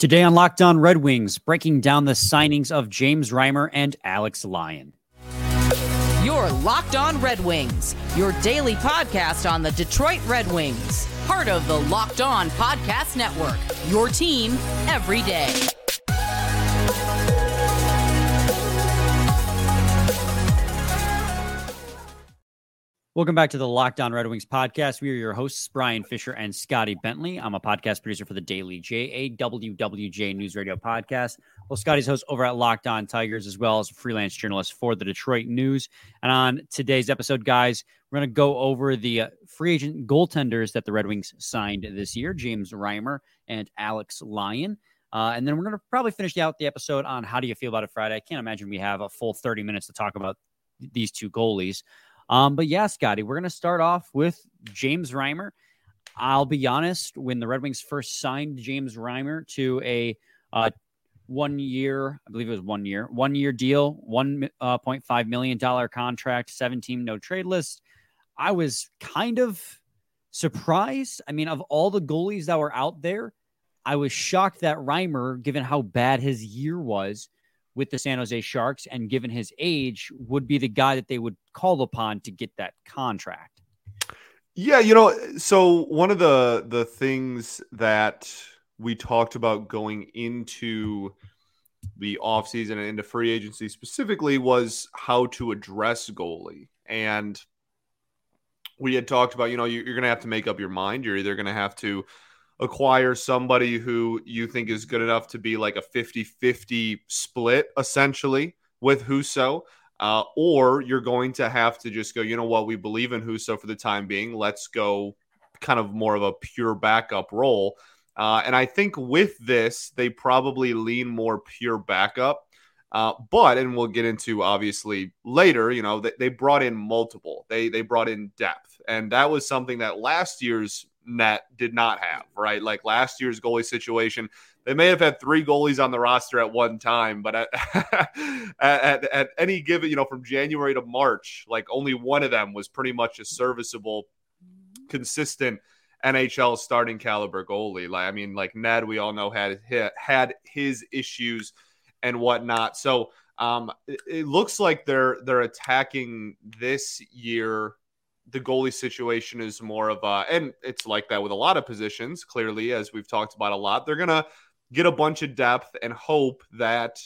Today on Locked On Red Wings, breaking down the signings of James Reimer and Alex Lyon. Your Locked On Red Wings, your daily podcast on the Detroit Red Wings, part of the Locked On Podcast Network. Your team every day. Welcome back to the Locked On Red Wings podcast. We are your hosts, Brian Fisher and Scotty Bentley. I'm a podcast producer for the Daily JAWWJ News Radio podcast. Well, Scotty's host over at Locked On Tigers, as well as a freelance journalist for the Detroit News. And on today's episode, guys, we're going to go over the uh, free agent goaltenders that the Red Wings signed this year James Reimer and Alex Lyon. Uh, and then we're going to probably finish out the episode on how do you feel about it Friday. I can't imagine we have a full 30 minutes to talk about these two goalies. Um, but yeah, Scotty, we're going to start off with James Reimer. I'll be honest, when the Red Wings first signed James Reimer to a uh, one year, I believe it was one year, one year deal, $1.5 uh, million contract, 17 no trade list, I was kind of surprised. I mean, of all the goalies that were out there, I was shocked that Reimer, given how bad his year was, with the San Jose Sharks and given his age would be the guy that they would call upon to get that contract. Yeah, you know, so one of the the things that we talked about going into the offseason and into free agency specifically was how to address goalie. And we had talked about, you know, you're going to have to make up your mind. You're either going to have to acquire somebody who you think is good enough to be like a 50 50 split essentially with Husso. Uh, or you're going to have to just go, you know what, we believe in Husso for the time being. Let's go kind of more of a pure backup role. Uh, and I think with this, they probably lean more pure backup. Uh, but and we'll get into obviously later. You know, they, they brought in multiple. They they brought in depth, and that was something that last year's net did not have, right? Like last year's goalie situation, they may have had three goalies on the roster at one time, but at, at, at, any given, you know, from January to March, like only one of them was pretty much a serviceable, consistent NHL starting caliber goalie. Like, I mean, like Ned, we all know had had his issues and whatnot. So um, it, it looks like they're they're attacking this year the goalie situation is more of a, and it's like that with a lot of positions, clearly, as we've talked about a lot. They're to get a bunch of depth and hope that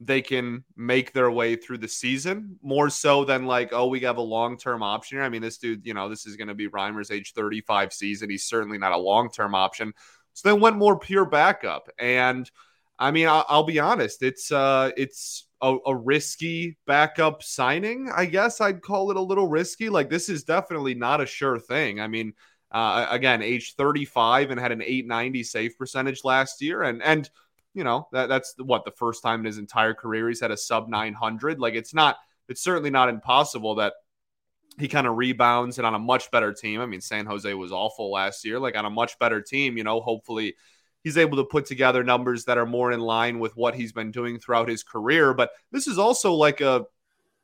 they can make their way through the season more so than like, oh, we have a long term option here. I mean, this dude, you know, this is going to be Reimer's age 35 season. He's certainly not a long term option. So they went more pure backup. And I mean, I'll, I'll be honest, it's, uh, it's, a, a, risky backup signing. I guess I'd call it a little risky. Like this is definitely not a sure thing. I mean, uh, again, age 35 and had an 890 save percentage last year, and and you know that that's what the first time in his entire career he's had a sub 900. Like it's not, it's certainly not impossible that he kind of rebounds and on a much better team. I mean, San Jose was awful last year. Like on a much better team, you know, hopefully he's able to put together numbers that are more in line with what he's been doing throughout his career. But this is also like a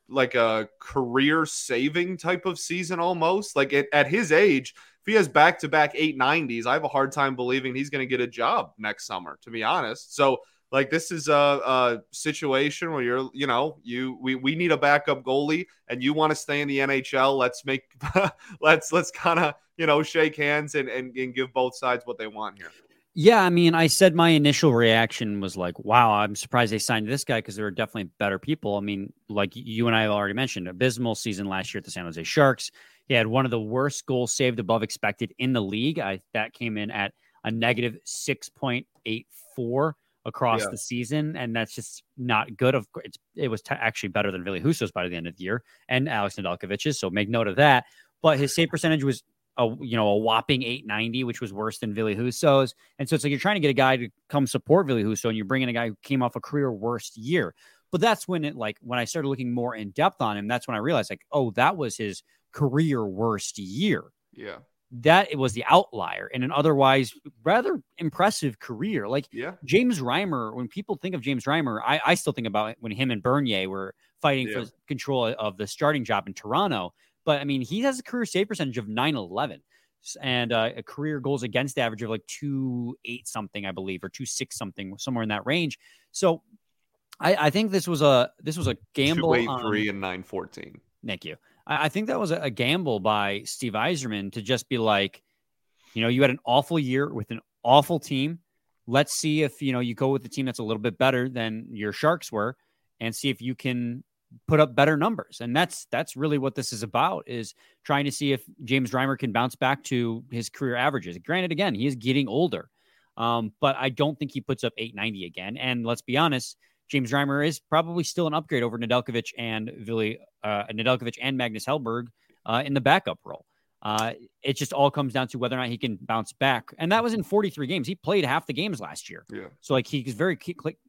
like a career saving type of season almost. Like at, at his age, if he has back to back 890s, I have a hard time believing he's going to get a job next summer, to be honest. So like this is a, a, situation where you're, you know, you we, we need a backup goalie and you want to stay in the NHL. Let's make let's let's kind of you know shake hands and, and and give both sides what they want here. Yeah, I mean, I said my initial reaction was like, wow, I'm surprised they signed this guy because there are definitely better people. I mean, like you and I have already mentioned, abysmal season last year at the San Jose Sharks. He had one of the worst goals saved above expected in the league. I that came in at a negative 6.84 across yeah. the season, and that's just not good. Of course, it was t- actually better than Ville Husso's by the end of the year and Alex Nedeljkovic's, so make note of that. But his save percentage was a you know a whopping 890, which was worse than Ville Husso's. And so it's like you're trying to get a guy to come support Ville Husso, and you're bringing a guy who came off a career worst year. But that's when it like when I started looking more in depth on him, that's when I realized like, oh, that was his career worst year. Yeah. That it was the outlier in an otherwise rather impressive career. Like yeah. James Reimer, when people think of James Reimer, I, I still think about when him and Bernier were fighting yeah. for control of the starting job in Toronto. But I mean, he has a career save percentage of 911. and uh, a career goals against average of like two eight something, I believe, or two six something, somewhere in that range. So I, I think this was a this was a gamble. Two eight three and nine fourteen. Thank you. I, I think that was a, a gamble by Steve Yzerman to just be like, you know, you had an awful year with an awful team. Let's see if you know you go with the team that's a little bit better than your Sharks were, and see if you can put up better numbers. And that's that's really what this is about is trying to see if James Reimer can bounce back to his career averages. Granted, again, he is getting older. Um, but I don't think he puts up 890 again. And let's be honest, James Reimer is probably still an upgrade over Nedeljkovic and Ville, uh, Nedeljkovic and Magnus Hellberg uh, in the backup role. Uh, it just all comes down to whether or not he can bounce back. And that was in 43 games. He played half the games last year. Yeah. So like he's very,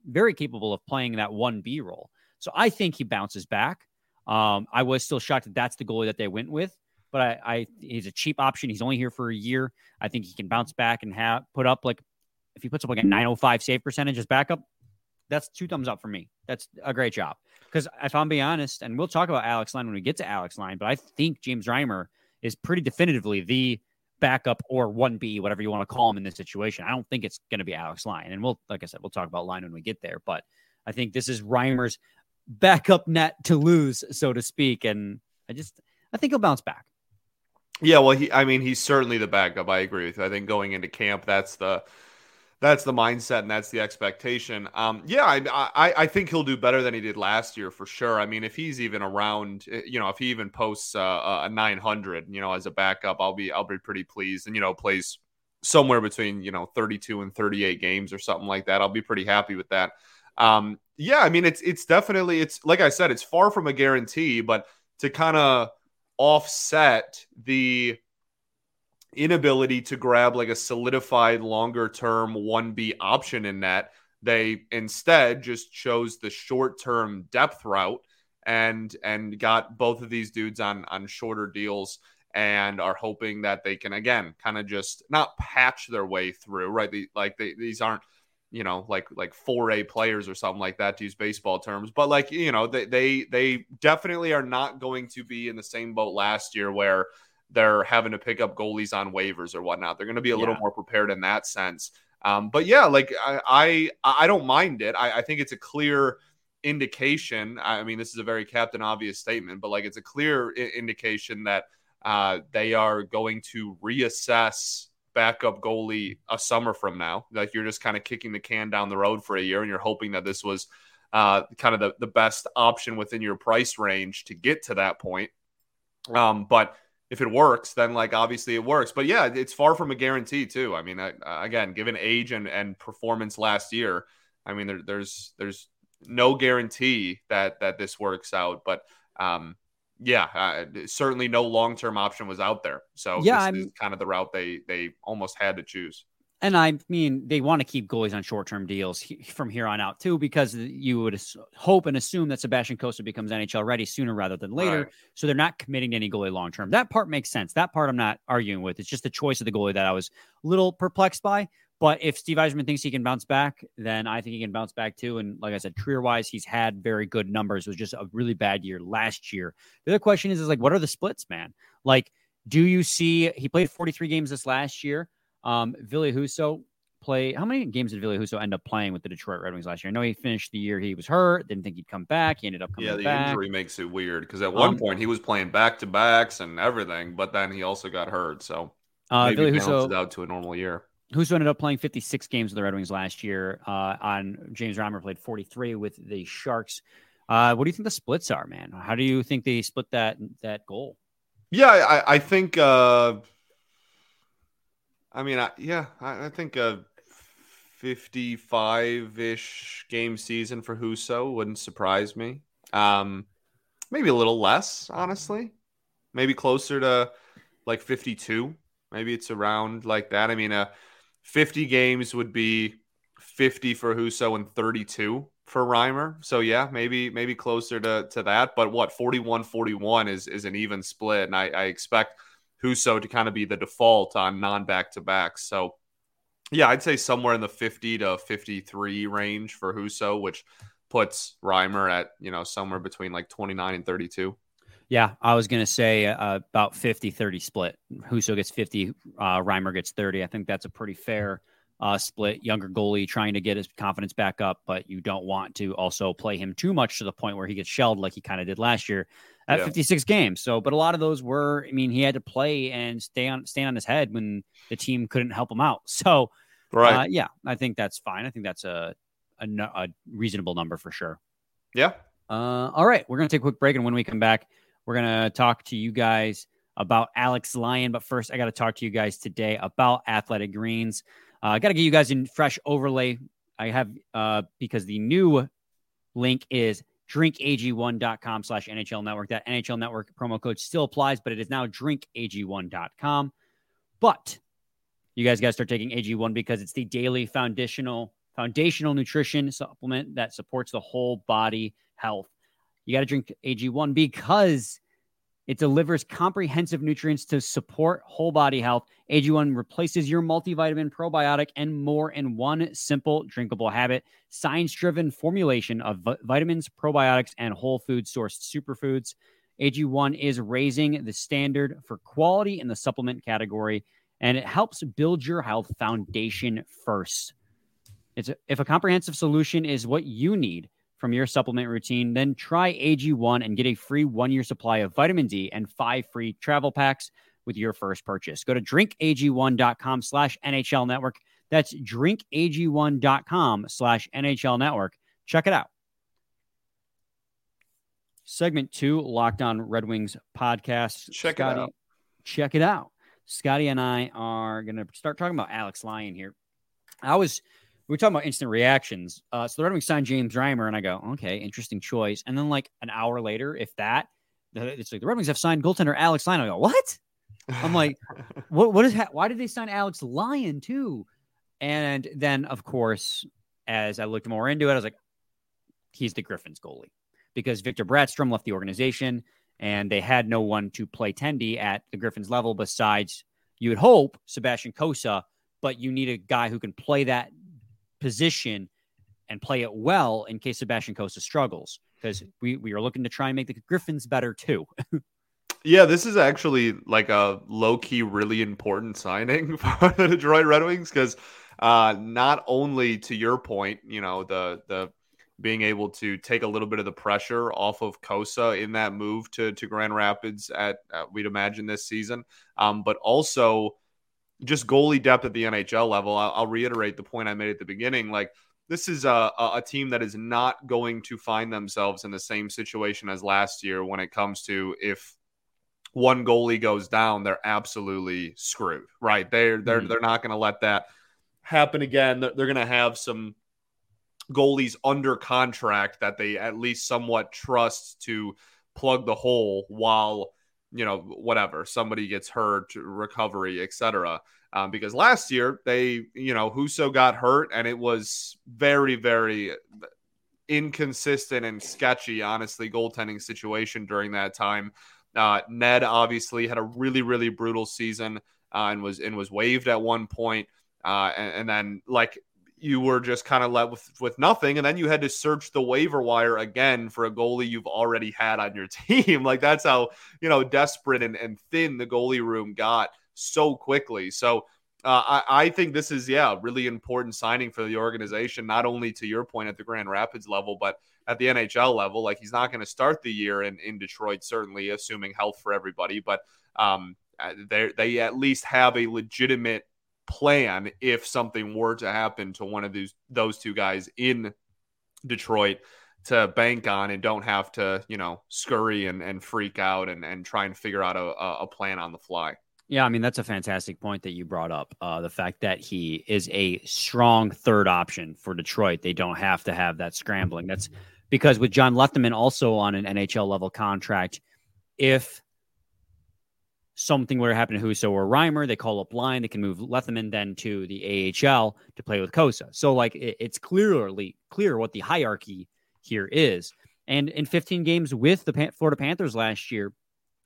very capable of playing that 1B role. So I think he bounces back. Um, I was still shocked that that's the goalie that they went with, but I, I he's a cheap option. He's only here for a year. I think he can bounce back and have put up like if he puts up like a 905 save percentage as backup, that's two thumbs up for me. That's a great job. Because if I'm being honest, and we'll talk about Alex Lyon when we get to Alex Lyon, but I think James Reimer is pretty definitively the backup or 1B, whatever you want to call him in this situation. I don't think it's going to be Alex Lyon. And we'll, like I said, we'll talk about Lyon when we get there. But I think this is Reimer's backup net to lose, so to speak. And I just, I think he'll bounce back. Yeah, well, he, I mean, he's certainly the backup. I agree with you. I think going into camp, that's the, that's the mindset and that's the expectation. Um, yeah, I, I, I think he'll do better than he did last year for sure. I mean, if he's even around, eh, you know, if he even posts uh, a 900, you know, as a backup, I'll be I'll be pretty pleased. And you know, plays somewhere between you know 32 and 38 games or something like that. I'll be pretty happy with that. Um, yeah, I mean, it's it's definitely it's like I said, it's far from a guarantee, but to kind of offset the inability to grab like a solidified longer term 1B option in that. They instead just chose the short term depth route and and got both of these dudes on on shorter deals and are hoping that they can again kind of just not patch their way through right the, like they, these aren't you know like like 4A players or something like that to use baseball terms but like you know they they they definitely are not going to be in the same boat last year where they're having to pick up goalies on waivers or whatnot. They're going to be a yeah. little more prepared in that sense. Um, but yeah, like I, I, I don't mind it. I, I think it's a clear indication. I mean, this is a very captain obvious statement, but like it's a clear I- indication that uh, they are going to reassess backup goalie a summer from now. Like you're just kind of kicking the can down the road for a year, and you're hoping that this was uh, kind of the, the best option within your price range to get to that point. Um, but if it works, then like obviously it works. But yeah, it's far from a guarantee too. I mean, I, again, given age and and performance last year, I mean, there, there's there's no guarantee that that this works out. But um, yeah, uh, certainly no long term option was out there. So yeah, this is kind of the route they they almost had to choose. And I mean, they want to keep goalies on short term deals from here on out too, because you would hope and assume that Sebastian Cossa becomes NHL ready sooner rather than later. Right. So they're not committing to any goalie long term. That part makes sense. That part I'm not arguing with. It's just the choice of the goalie that I was a little perplexed by. But if Steve Yzerman thinks he can bounce back, then I think he can bounce back too. And like I said, career wise, he's had very good numbers. It was just a really bad year last year. The other question is, is like, what are the splits, man? Like, do you see he played 43 games this last year? Um, Ville Husso play. How many games did Ville Husso end up playing with the Detroit Red Wings last year? I know he finished the year he was hurt. Didn't think he'd come back. He ended up coming back. Yeah, the back. injury makes it weird because at one um, point he was playing back to backs and everything, but then he also got hurt. So uh, Ville Husso out to a normal year. Husso ended up playing 56 games with the Red Wings last year. Uh, on James Reimer played 43 with the Sharks. Uh, what do you think the splits are, man? How do you think they split that that goal? Yeah, I, I think uh, I mean, I, yeah, I, I think a 55 ish game season for Husso wouldn't surprise me. Um, maybe a little less, honestly. Maybe closer to like 52. Maybe it's around like that. I mean, uh, 50 games would be 50 for Husso and 32 for Reimer. So yeah, maybe maybe closer to to that. But what 41 41 is is an even split, and I, I expect Husso to kind of be the default on non back to backs. So, yeah, I'd say somewhere in the 50 to 53 range for Husso, which puts Reimer at, you know, somewhere between like 29 and 32. Yeah, I was going to say uh, about 50 30 split. Husso gets 50, uh, Reimer gets 30. I think that's a pretty fair uh, split. Younger goalie trying to get his confidence back up, but you don't want to also play him too much to the point where he gets shelled like he kind of did last year at yeah. 56 games. So, but a lot of those were, I mean, he had to play and stay on, stand on his head when the team couldn't help him out. So, right. Uh, yeah, I think that's fine. I think that's a, a, a reasonable number for sure. Yeah. Uh, all right. We're going to take a quick break. And when we come back, we're going to talk to you guys about Alex Lyon. But first, I got to talk to you guys today about Athletic Greens. Uh, I got to get you guys a fresh overlay. I have uh, because the new link is drinkag1.com slash NHL network. That NHL network promo code still applies, but it is now drinkag1.com. But you guys got to start taking AG1 because it's the daily foundational foundational nutrition supplement that supports the whole body health. You got to drink AG1 because it delivers comprehensive nutrients to support whole body health. AG1 replaces your multivitamin, probiotic, and more in one simple drinkable habit. Science driven formulation of vitamins, probiotics, and whole food sourced superfoods. AG1 is raising the standard for quality in the supplement category, and it helps build your health foundation first. It's a, if a comprehensive solution is what you need, from your supplement routine, then try AG1 and get a free one year supply of vitamin D and five free travel packs with your first purchase. Go to drinkag1.com slash NHL network. That's drinkag1.com slash NHL network. Check it out. Segment two, Locked On Red Wings podcast. Check Scotty, it out. Check it out. Scotty and I are going to start talking about Alex Lyon here. I was we were talking about instant reactions. Uh, so the Red Wings signed James Reimer, and I go, okay, interesting choice. And then like an hour later, if that, it's like the Red Wings have signed goaltender Alex Lyon. I go, what? I'm like, what? What is? Ha- why did they sign Alex Lyon too? And then, of course, as I looked more into it, I was like, he's the Griffins goalie because Victor Brattstrom left the organization, and they had no one to play Tendy at the Griffins level besides you would hope Sebastian Cossa, but you need a guy who can play that position and play it well in case Sebastian Cossa struggles because we, we are looking to try and make the Griffins better too. yeah, this is actually like a low key, really important signing for the Detroit Red Wings because uh, not only to your point, you know, the, the, being able to take a little bit of the pressure off of Cossa in that move to, to Grand Rapids at, uh, we'd imagine this season, um, but also just goalie depth at the NHL level. I'll, I'll reiterate the point I made at the beginning. Like this is a, a team that is not going to find themselves in the same situation as last year when it comes to if one goalie goes down, they're absolutely screwed. Right? They're they're mm they're not going to let that happen again. They're, they're going to have some goalies under contract that they at least somewhat trust to plug the hole while you know, whatever, somebody gets hurt, recovery, etc. Um, because last year they, you know, Husso got hurt and it was very, very inconsistent and sketchy, honestly, goaltending situation during that time. Uh, Ned obviously had a really, really brutal season uh, and was and was waived at one point. Uh, and, and then like you were just kind of left with, with nothing. And then you had to search the waiver wire again for a goalie you've already had on your team. like that's how, you know, desperate and, and thin the goalie room got so quickly. So uh, I, I think this is, yeah, really important signing for the organization, not only to your point at the Grand Rapids level, but at the NHL level. Like he's not going to start the year in, in Detroit, certainly assuming health for everybody, but um, uh, they they at least have a legitimate plan if something were to happen to one of these those two guys in Detroit to bank on and don't have to, you know, scurry and, and freak out and, and try and figure out a, a plan on the fly. Yeah, I mean that's a fantastic point that you brought up. Uh, the fact that he is a strong third option for Detroit, they don't have to have that scrambling. That's because with John Lethemon also on an NHL level contract, if something to happen to Husso or Reimer, they call up Lyon. They can move Lethemon then to the AHL to play with Cossa. So like it, it's clearly clear what the hierarchy here is. And in 15 games with the Pan- Florida Panthers last year,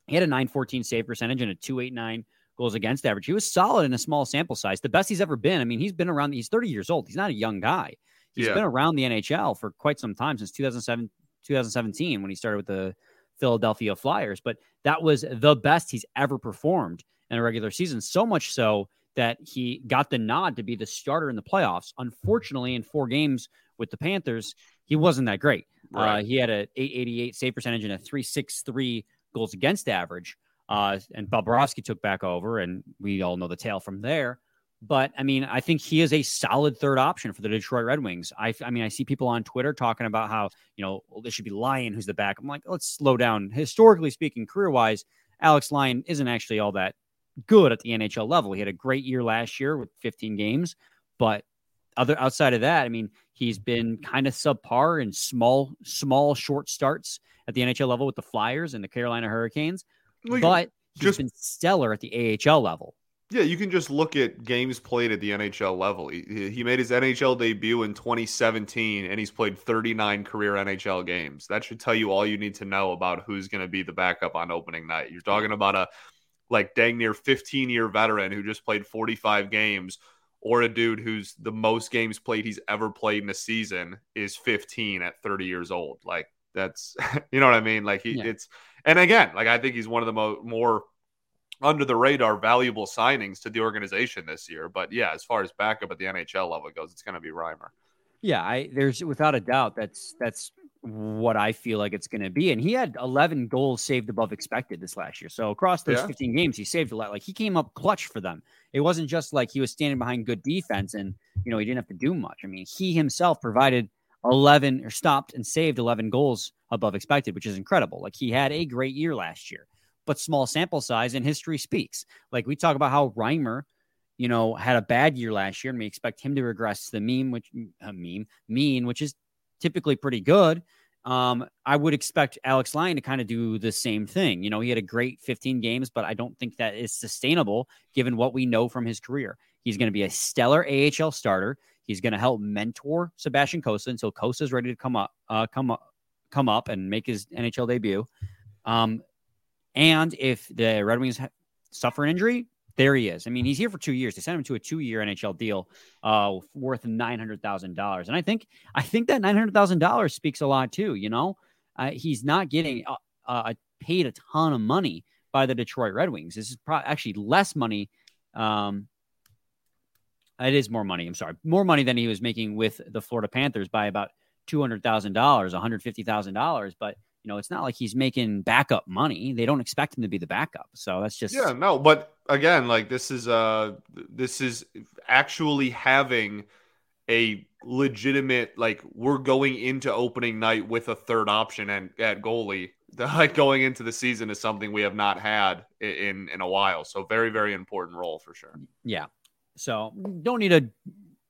he had a 914 save percentage and a 289 goals against average. He was solid in a small sample size, the best he's ever been. I mean, he's been around, he's 30 years old. He's not a young guy. He's yeah. been around the NHL for quite some time since 2007, 2017 when he started with the Philadelphia Flyers, but that was the best he's ever performed in a regular season. So much so that he got the nod to be the starter in the playoffs. Unfortunately, in four games with the Panthers, he wasn't that great. Right. Uh, he had an 888 save percentage and a 363 goals against average. Uh, and Bobrovsky took back over, and we all know the tale from there. But I mean, I think he is a solid third option for the Detroit Red Wings. I, I mean, I see people on Twitter talking about how, you know, well, this should be Lyon who's the back. I'm like, let's slow down. Historically speaking, career wise, Alex Lyon isn't actually all that good at the NHL level. He had a great year last year with 15 games, but other outside of that, I mean, he's been kind of subpar in small, small, short starts at the NHL level with the Flyers and the Carolina Hurricanes. Well, but he's just, been stellar at the AHL level. Yeah, you can just look at games played at the NHL level. He, he made his NHL debut in 2017 and he's played 39 career NHL games. That should tell you all you need to know about who's going to be the backup on opening night. You're talking about a like dang near 15 year veteran who just played 45 games or a dude who's the most games played he's ever played in a season is 15 at 30 years old. Like that's you know what I mean? Like he yeah. it's and again, like I think he's one of the mo- more under the radar valuable signings to the organization this year. But yeah, as far as backup at the NHL level goes, it's going to be Reimer. Yeah, I there's without a doubt that's that's what I feel like it's going to be. And he had 11 goals saved above expected this last year. So across those yeah. 15 games, he saved a lot. Like he came up clutch for them. It wasn't just like he was standing behind good defense and you know he didn't have to do much. I mean, he himself provided 11 or stopped and saved 11 goals above expected, which is incredible. Like he had a great year last year but small sample size and history speaks. Like we talk about how Reimer, you know, had a bad year last year and we expect him to regress to the meme, which uh, meme mean, which is typically pretty good. Um, I would expect Alex Lyon to kind of do the same thing. You know, he had a great 15 games, but I don't think that is sustainable given what we know from his career. He's going to be a stellar AHL starter. He's going to help mentor Sebastian Cossa until Cossa is ready to come up, uh, come up, come up and make his NHL debut. Um, and if the Red Wings suffer an injury, there he is. I mean, he's here for two years. They sent him to a two-year NHL deal uh, worth nine hundred thousand dollars, and I think I think that nine hundred thousand dollars speaks a lot too. You know, uh, he's not getting paid a ton of money by the Detroit Red Wings. This is actually less money. Um, it is more money. I'm sorry, more money than he was making with the Florida Panthers by about two hundred thousand dollars, one hundred fifty thousand dollars, but you know, it's not like he's making backup money. They don't expect him to be the backup. So that's just Yeah, no, but again, like this is uh this is actually having a legitimate like we're going into opening night with a third option and at goalie. Like going into the season is something we have not had in in a while. So very very important role for sure. Yeah. So don't need to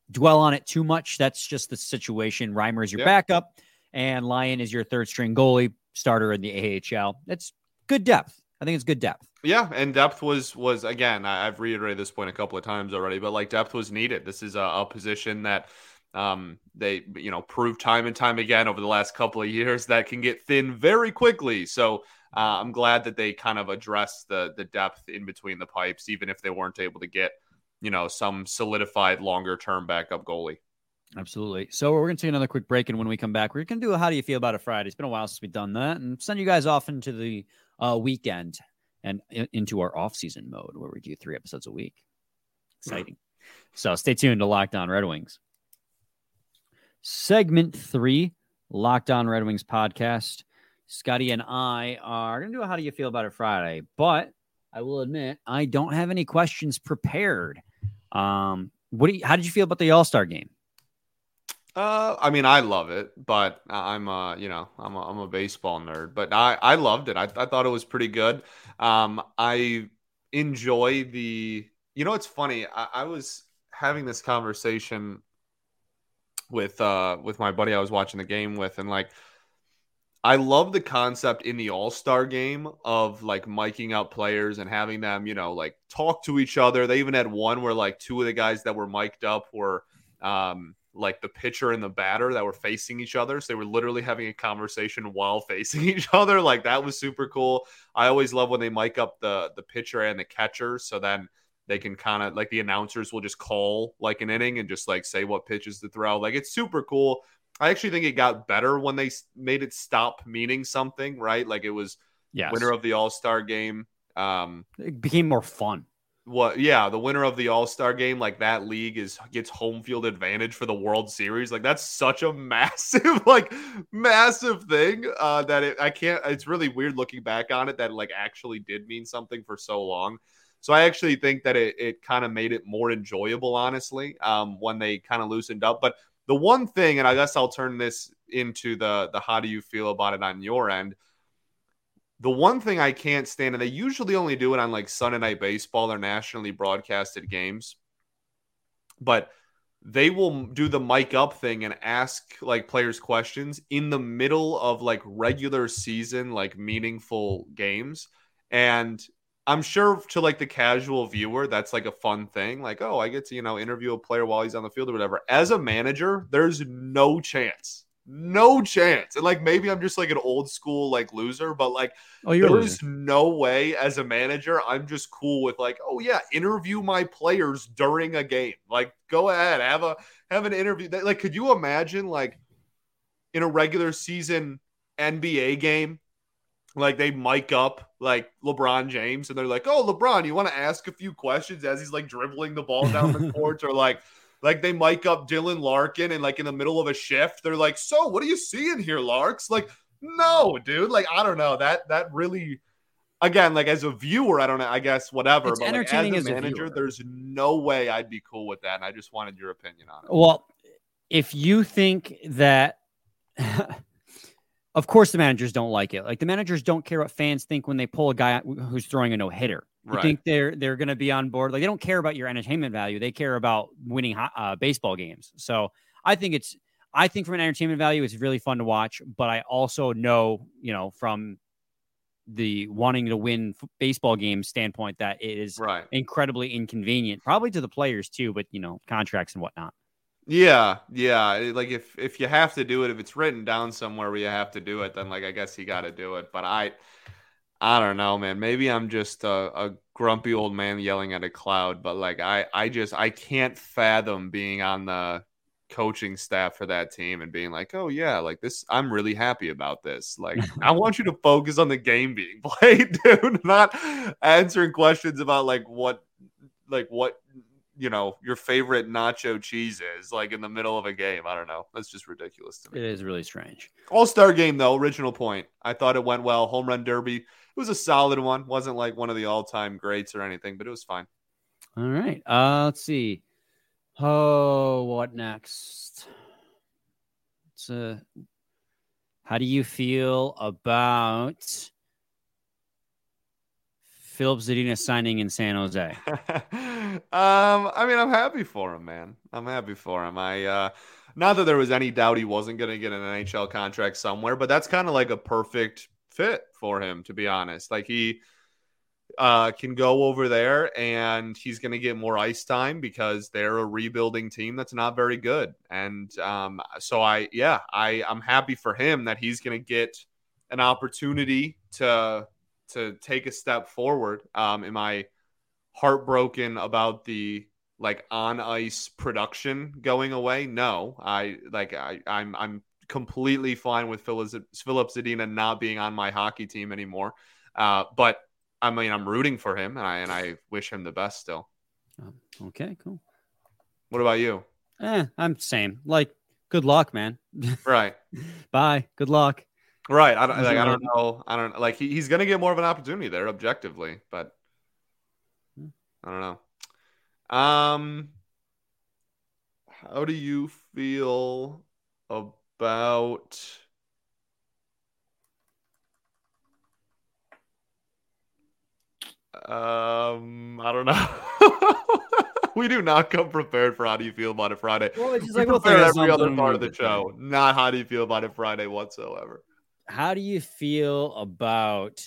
dwell on it too much. That's just the situation. Reimer is your yeah. backup and lyon is your third string goalie starter in the AHL. That's good depth. I think it's good depth. Yeah, and depth was was again. I've reiterated this point a couple of times already, but like depth was needed. This is a, a position that um, they you know proved time and time again over the last couple of years that can get thin very quickly. So uh, I'm glad that they kind of addressed the the depth in between the pipes, even if they weren't able to get you know some solidified longer term backup goalie. Absolutely. So we're going to take another quick break, and when we come back, we're going to do a "How do you feel about a Friday?" It's been a while since we've done that, and send you guys off into the uh, weekend and into our off-season mode where we do three episodes a week. Exciting. so stay tuned to Locked On Red Wings. Segment three, Locked On Red Wings podcast. Scotty and I are going to do a "How do you feel about a Friday?" But I will admit I don't have any questions prepared. Um, what do you, how did you feel about the All Star game? Uh, I mean, I love it, but I'm a, you know, I'm a, I'm a baseball nerd, but I, I loved it. I, I thought it was pretty good. Um, I enjoy the, you know, it's funny. I, I was having this conversation with, uh, with my buddy I was watching the game with, and like, I love the concept in the All Star game of like miking out players and having them, you know, like talk to each other. They even had one where like two of the guys that were mic'd up were, um, like the pitcher and the batter that were facing each other. So they were literally having a conversation while facing each other. Like that was super cool. I always love when they mic up the the pitcher and the catcher. So then they can kind of like the announcers will just call like an inning and just like say what pitches to throw. Like it's super cool. I actually think it got better when they made it stop meaning something, right? Like it was yes. winner of the All Star game. Um, it became more fun. What? Yeah, the winner of the All Star game, like that league is gets home field advantage for the World Series. Like that's such a massive, like massive thing uh, that it, I can't. It's really weird looking back on it that it, like actually did mean something for so long. So I actually think that it, it kind of made it more enjoyable, honestly, um, when they kind of loosened up. But the one thing, and I guess I'll turn this into the the how do you feel about it on your end? The one thing I can't stand, and they usually only do it on like Sunday Night Baseball or nationally broadcasted games, but they will do the mic up thing and ask like players questions in the middle of like regular season, like meaningful games. And I'm sure to like the casual viewer, that's like a fun thing. Like, oh, I get to, you know, interview a player while he's on the field or whatever. As a manager, there's no chance. No chance. And like maybe I'm just like an old school like loser, but like oh, there's no way as a manager, I'm just cool with like, oh yeah, interview my players during a game. Like go ahead, have a have an interview. Like, could you imagine like in a regular season NBA game like they mic up like LeBron James and they're like, "Oh, LeBron, you want to ask a few questions as he's like dribbling the ball down the court or like like they mic up Dylan Larkin and like in the middle of a shift, they're like, "So, what are you seeing here, Larks?" Like, no, dude. Like, I don't know. That that really again, like as a viewer, I don't know, I guess whatever. It's but entertaining like, as a manager, a there's no way I'd be cool with that. And I just wanted your opinion on it. Well, if you think that of course the managers don't like it. Like the managers don't care what fans think when they pull a guy who's throwing a no hitter. You right. think they're they're going to be on board? Like they don't care about your entertainment value. They care about winning uh, baseball games. So I think it's I think from an entertainment value, it's really fun to watch. But I also know, you know, from the wanting to win baseball game standpoint, that it is right. incredibly inconvenient, probably to the players too. But you know, contracts and whatnot. Yeah, yeah. Like if if you have to do it, if it's written down somewhere where you have to do it, then like I guess you got to do it. But I, I don't know, man. Maybe I'm just a, a grumpy old man yelling at a cloud. But like I, I just I can't fathom being on the coaching staff for that team and being like, oh yeah, like this, I'm really happy about this. Like I want you to focus on the game being played, dude. Not answering questions about like what, like what you know your favorite nacho cheese is like in the middle of a game. I don't know. That's just ridiculous to me. It is really strange. All star game though. Original point. I thought it went well. Home run derby. It was a solid one. wasn't like one of the all time greats or anything, but it was fine. All right. Uh, let's see. Oh, what next? It's uh, how do you feel about Filip Zadina signing in San Jose? um, I mean, I'm happy for him, man. I'm happy for him. I uh not that there was any doubt he wasn't going to get an NHL contract somewhere, but that's kind of like a perfect fit for him, to be honest. Like he uh, can go over there and he's going to get more ice time because they're a rebuilding team that's not very good. And um, so I, yeah, I I'm happy for him that he's going to get an opportunity to to take a step forward. Um, am I heartbroken about the like on ice production going away? No, I like I I'm I'm completely fine with Filip Zadina not being on my hockey team anymore. Uh, but I mean, I'm rooting for him, and I and I wish him the best still. Um, okay, cool. What about you? Eh, I'm same. Like, good luck, man. Right. Bye. Good luck. Right. I don't like. I don't know. I don't like. He, he's going to get more of an opportunity there, objectively, but hmm. I don't know. Um, how do you feel about? About um, I don't know. we do not come prepared for how do you feel about it Friday. Well, it's just we like every other part of the show. Not how do you feel about it Friday whatsoever how do you feel about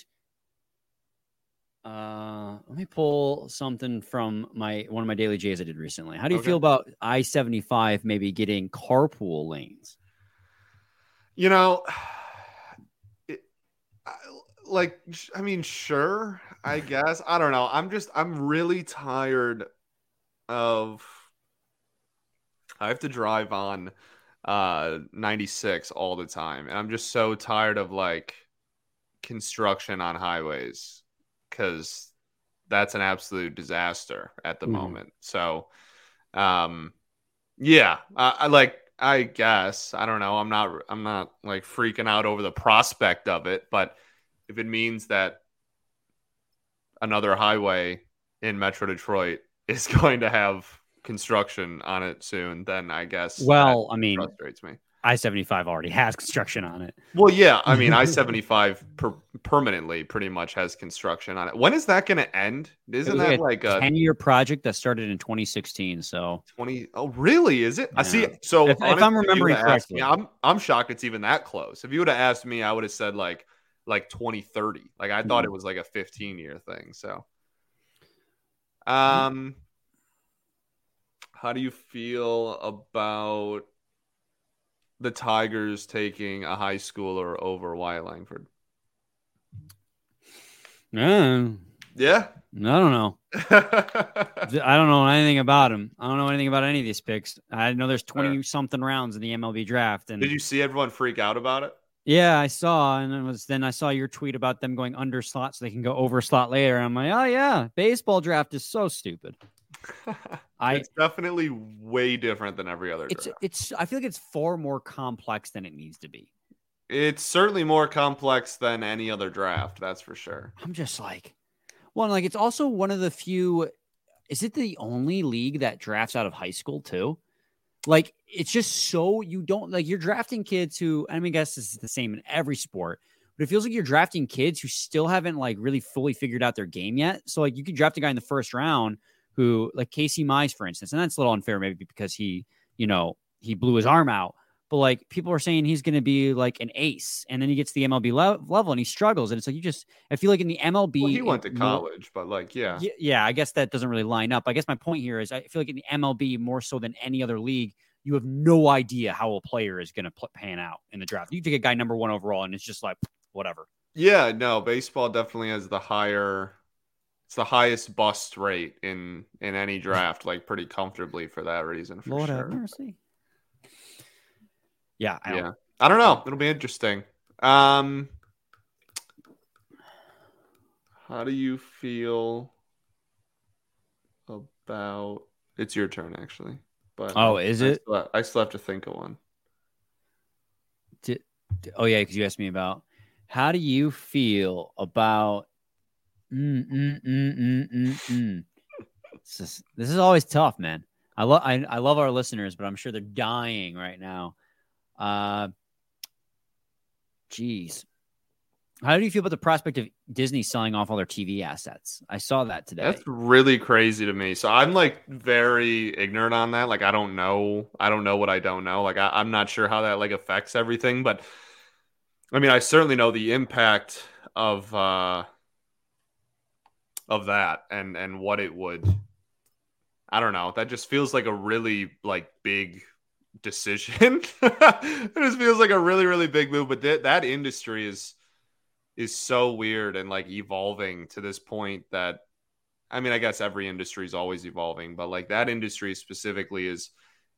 uh let me pull something from my one of my daily J's I did recently. How do you okay. feel about I-75 maybe getting carpool lanes? You know, it, like I mean sure, I guess. I don't know. I'm just I'm really tired of I have to drive on uh 96 all the time. And I'm just so tired of like construction on highways cuz that's an absolute disaster at the Mhm. moment. So um yeah, I, I like I guess I don't know. I'm not I'm not like freaking out over the prospect of it, but if it means that another highway in Metro Detroit is going to have construction on it soon, then I guess Well, I mean, frustrates me. I seventy five already has construction on it. Well, yeah, I mean, I seventy five permanently pretty much has construction on it. When is that going to end? Isn't that like a Ten year project that started in twenty sixteen. So twenty? Oh, really? Is it? I see. Yeah. So If- if I'm remembering would've me. I'm I'm shocked it's even that close. If you would have asked me, I would have said like like twenty thirty. Like I thought Mhm. it was like a fifteen year thing. So, um, how do you feel about the Tigers taking a high schooler over Wyatt Langford? yeah, Yeah. I don't know. I don't know anything about him. I don't know anything about any of these picks. I know there's Fair. 20 something rounds in the MLB draft. And Did you see everyone freak out about it? yeah, I saw. And it was then I saw your tweet about them going under slot so they can go over slot later. I'm like, oh, yeah, baseball draft is so stupid. I, it's definitely way different than every other it's, draft. it's, I feel like it's far more complex than it needs to be. It's certainly more complex than any other draft, that's for sure. I'm just like, well, like it's also one of the few. Is it the only league that drafts out of high school too? Like it's just so you don't like you're drafting kids who I mean, I guess this is the same in every sport, but it feels like you're drafting kids who still haven't like really fully figured out their game yet. So like you could draft a guy in the first round who like Casey Mize, for instance, and that's a little unfair maybe because he, you know, he blew his arm out. But like people are saying he's going to be like an ace, and then he gets to the MLB le- level and he struggles, and it's like you just I feel like in the MLB Well, he went to college, but like, yeah. yeah, yeah, I guess that doesn't really line up. I guess my point here is I feel like in the MLB more so than any other league, you have no idea how a player is going to pl- pan out in the draft. You take a guy number one overall, and it's just like whatever. Yeah, no, baseball definitely has the higher it's the highest bust rate in in any draft, like pretty comfortably for that reason for Lord have mercy. Yeah, I don't, Yeah. I don't know. It'll be interesting. Um how do you feel about it's your turn actually. But Oh, is I it? still- I still have to think of one. Oh yeah, because you asked me about how do you feel about. Mm, mm, mm, mm, mm, mm. This is this is always tough, man. I love I, I love our listeners, but I'm sure they're dying right now. Uh, geez, how do you feel about the prospect of Disney selling off all their TV assets? I saw that today. That's really crazy to me. So I'm like very ignorant on that. Like I don't know. I don't know what I don't know. Like I, I'm not sure how that like affects everything. But I mean, I certainly know the impact of uh of that and and what it would. I don't know. That just feels like a really like big decision. it just feels like a really really big move. But that that industry is is so weird and like evolving to this point that I mean, I guess every industry is always evolving, but like that industry specifically is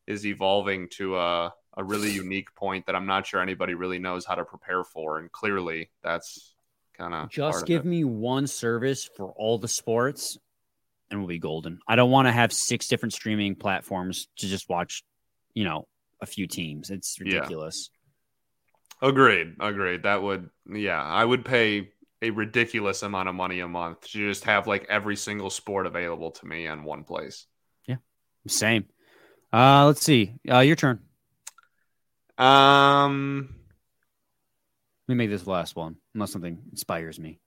is evolving to a a really unique point that I'm not sure anybody really knows how to prepare for, and clearly that's kind of Just give me one service for all the sports and we'll be golden. I don't want to have six different streaming platforms to just watch, you know, a few teams. It's Yeah. ridiculous. Agreed, agreed. That would yeah, I would pay a ridiculous amount of money a month to just have like every single sport available to me in one place. Yeah. Same. Uh let's see. Uh your turn. Um, Let me make this the last one, unless something inspires me.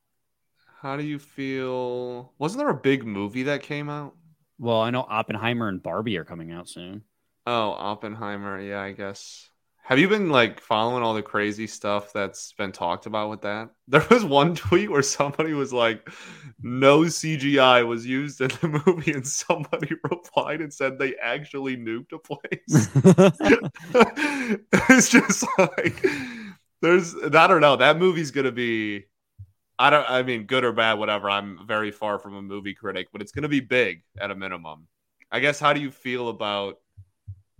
how do you feel? Wasn't there a big movie that came out? Well, I know Oppenheimer and Barbie are coming out soon. Oh, Oppenheimer. Yeah, I guess. Have you been like following all the crazy stuff that's been talked about with that? There was one tweet where somebody was like, no CGI was used in the movie, and somebody replied and said they actually nuked a place. it's just like, there's, I don't know. That movie's going to be, I don't, I mean, good or bad, whatever. I'm very far from a movie critic, but it's going to be big at a minimum. I guess, how do you feel about,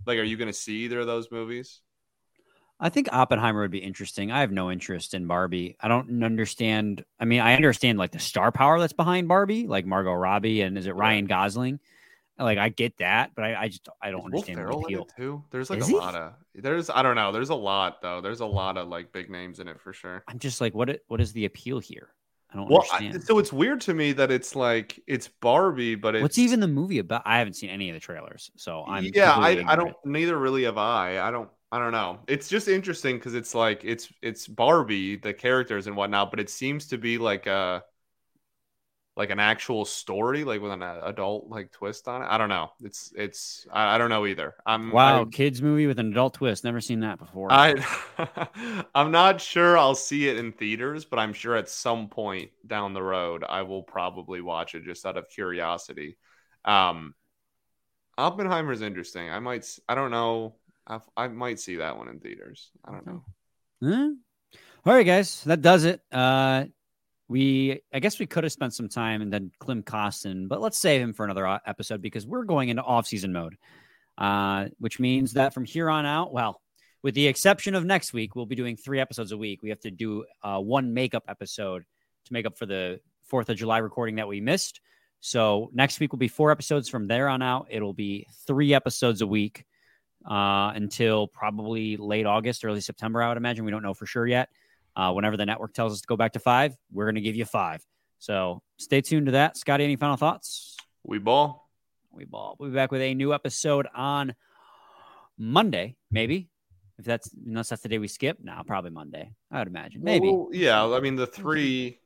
like, are you going to see either of those movies? I think Oppenheimer would be interesting. I have no interest in Barbie. I don't understand. I mean, I understand like the star power that's behind Barbie, like Margot Robbie and is it Ryan Gosling? Like I get that, but I, I just I don't Is understand the Ferrell appeal. too. There's like Is a he? lot of there's I don't know. There's a lot though. There's a lot of like big names in it for sure. I'm just like, what? What is the appeal here? I don't Well, I, understand. so it's weird to me that it's like it's Barbie, but it's What's even the movie about? I haven't seen any of the trailers, so I'm yeah. I, I don't. Neither really have I. I don't. I don't know. It's just interesting because it's like it's it's Barbie, the characters and whatnot, but it seems to be like a like an actual story, like with an uh, adult like twist on it. I don't know. It's it's I, I don't know either. I'm Wow, I'm- kids movie with an adult twist. Never seen that before. I I'm not sure I'll see it in theaters, but I'm sure at some point down the road I will probably watch it just out of curiosity. Um Oppenheimer's interesting. I might I don't know. I, I might see that one in theaters. I don't know. Huh? All right, guys, that does it. Uh, we, I guess we could have spent some time and then Klim Kostin, but let's save him for another episode because we're going into off-season mode, uh, which means that from here on out, well, with the exception of next week, we'll be doing three episodes a week. We have to do uh, one makeup episode to make up for the Fourth of July recording that we missed. So next week will be four episodes. From there on out, it'll be three episodes a week uh, until probably late August, early September. I would imagine. We don't know for sure yet. Uh, whenever the network tells us to go back to five, we're going to give you five. So stay tuned to that. Scotty, any final thoughts? We ball. We ball. We'll be back with a new episode on Monday, maybe. If that's unless that's the day we skip, no, probably Monday. I would imagine. Maybe. Well, yeah, I mean the three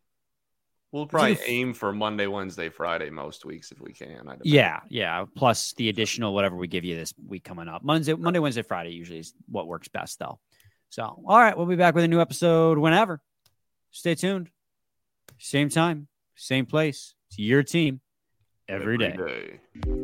we'll probably aim for Monday, Wednesday, Friday most weeks if we can. I'd Yeah, yeah. Plus the additional whatever we give you this week coming up. Monday, Monday, Wednesday, Friday usually is what works best, though. So, all right, we'll be back with a new episode whenever. Stay tuned. Same time, same place. It's your team every day. day.